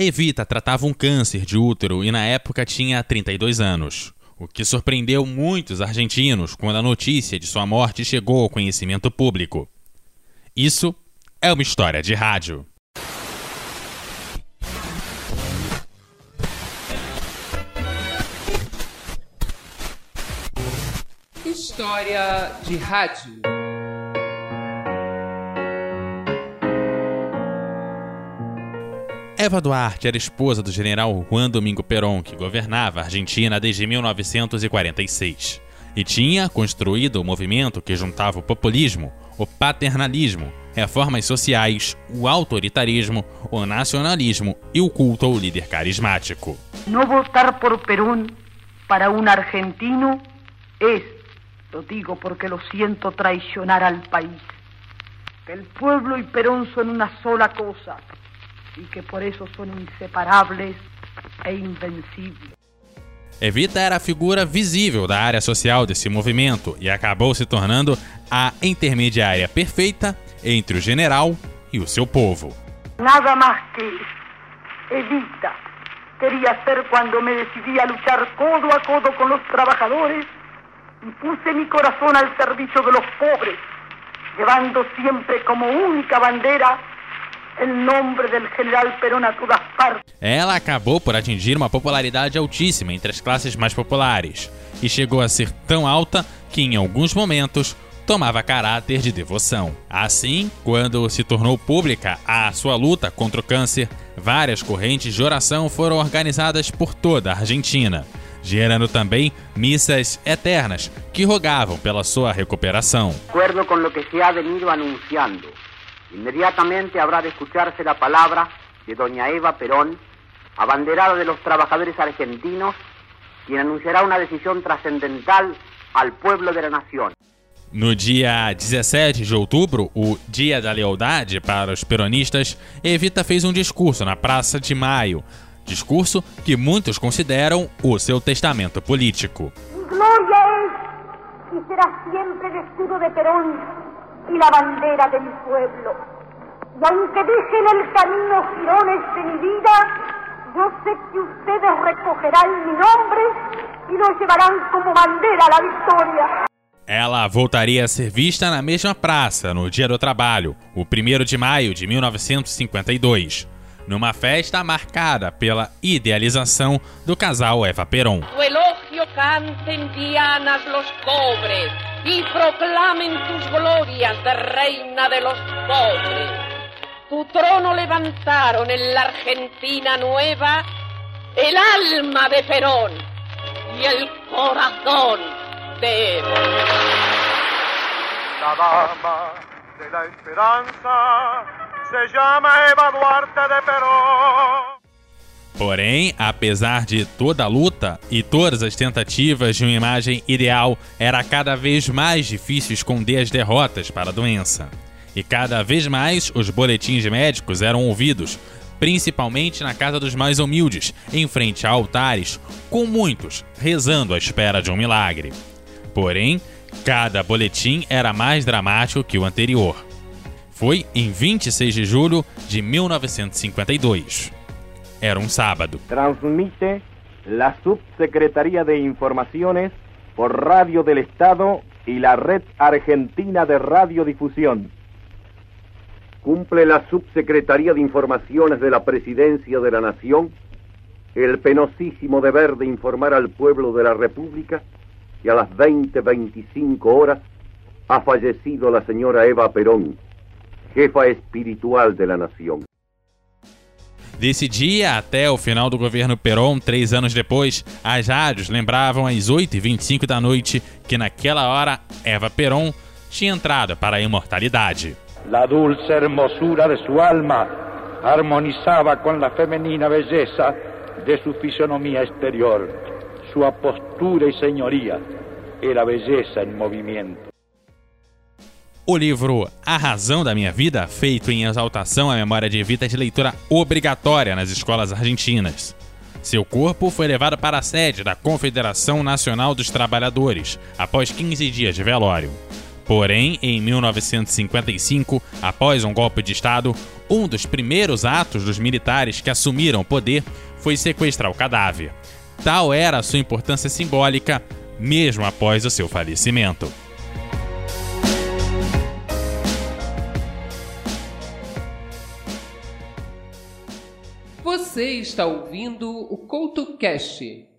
Evita tratava um câncer de útero e na época tinha 32 anos. O que surpreendeu muitos argentinos quando a notícia de sua morte chegou ao conhecimento público. Isso é uma história de rádio. História de rádio. Eva Duarte era esposa do general Juan Domingo Perón, que governava a Argentina desde 1946 e tinha construído o movimento que juntava o populismo, o paternalismo, reformas sociais, o autoritarismo, o nacionalismo e o culto ao líder carismático. Não votar por Perón para um argentino é, lo digo porque lo siento, traicionar al país. Que el pueblo y Perón son una sola cosa y que por eso son inseparables e invencíveis. Evita era a figura visível da área social desse movimento e acabou se tornando a intermediária perfeita entre o general e o seu povo. Nada mais que Evita queria ser quando me decidi a luchar codo a codo com os trabalhadores e puse mi corazón al servicio de los pobres, llevando siempre como única bandera Ela acabou por atingir uma popularidade altíssima entre as classes mais populares e chegou a ser tão alta que, em alguns momentos, tomava caráter de devoção. Assim, quando se tornou pública a sua luta contra o câncer, várias correntes de oração foram organizadas por toda a Argentina, gerando também missas eternas que rogavam pela sua recuperação. acuerdo con lo que se ha venido anunciando. Inmediatamente habrá de escucharse la palabra de doña Eva Perón, abanderada de los trabajadores argentinos, quien anunciará una decisión trascendental al pueblo de la nación. No dia 17 de outubro, o Dia da Lealdade para os peronistas, Evita fez um discurso na Praça de Maio. Discurso que muitos consideram o seu testamento político. Gloria es y será siempre el escudo de Perón y la bandera de mi pueblo. Y aunque dejen el camino girones de mi vida, yo sé que ustedes recogerán mi nombre y lo llevarán como bandera a la victoria. Ela voltaria a ser vista na mesma praça no Dia do Trabalho, o 1 de maio de 1952, numa festa marcada pela idealização do casal Eva Perón. Tu elogio canten dianas los pobres y proclamen tus glorias de reina de los pobres. Tu trono levantaron en la Argentina nueva el alma de Perón y el corazón de Eva. La dama de la esperanza se llama Eva Duarte de Perón. Porém, apesar de toda a luta e todas as tentativas de uma imagem ideal, era cada vez mais difícil esconder as derrotas para a doença. E cada vez mais os boletins médicos eram ouvidos, principalmente na casa dos mais humildes, em frente a altares, com muitos rezando à espera de um milagre. Porém, cada boletim era mais dramático que o anterior. Foi em 26 de julho de 1952. Era um sábado. Transmite la Subsecretaría de Informaciones por Radio del Estado y la Red Argentina de Radiodifusión. Cumple la Subsecretaría de Informaciones de la Presidencia de la Nación el penosísimo deber de informar al pueblo de la República que a las 20.25 horas ha fallecido la señora Eva Perón, jefa espiritual de la nación. Desse dia até o final do governo Perón, três anos depois, as rádios lembravam às 8h25 da noite que naquela hora Eva Perón tinha entrado para a imortalidade. La dulce hermosura de su alma armonizaba con la femenina belleza de su fisonomía exterior. Su apostura y señoría era belleza en movimiento. O livro A Razão da Minha Vida, feito em exaltação à memória de Evita, é de leitura obrigatória nas escolas argentinas. Seu corpo foi levado para a sede da Confederação Nacional dos Trabalhadores, após 15 dias de velório. Porém, em 1955, após um golpe de Estado, um dos primeiros atos dos militares que assumiram o poder foi sequestrar o cadáver. Tal era a sua importância simbólica, mesmo após o seu falecimento. Você está ouvindo o CoutoCast.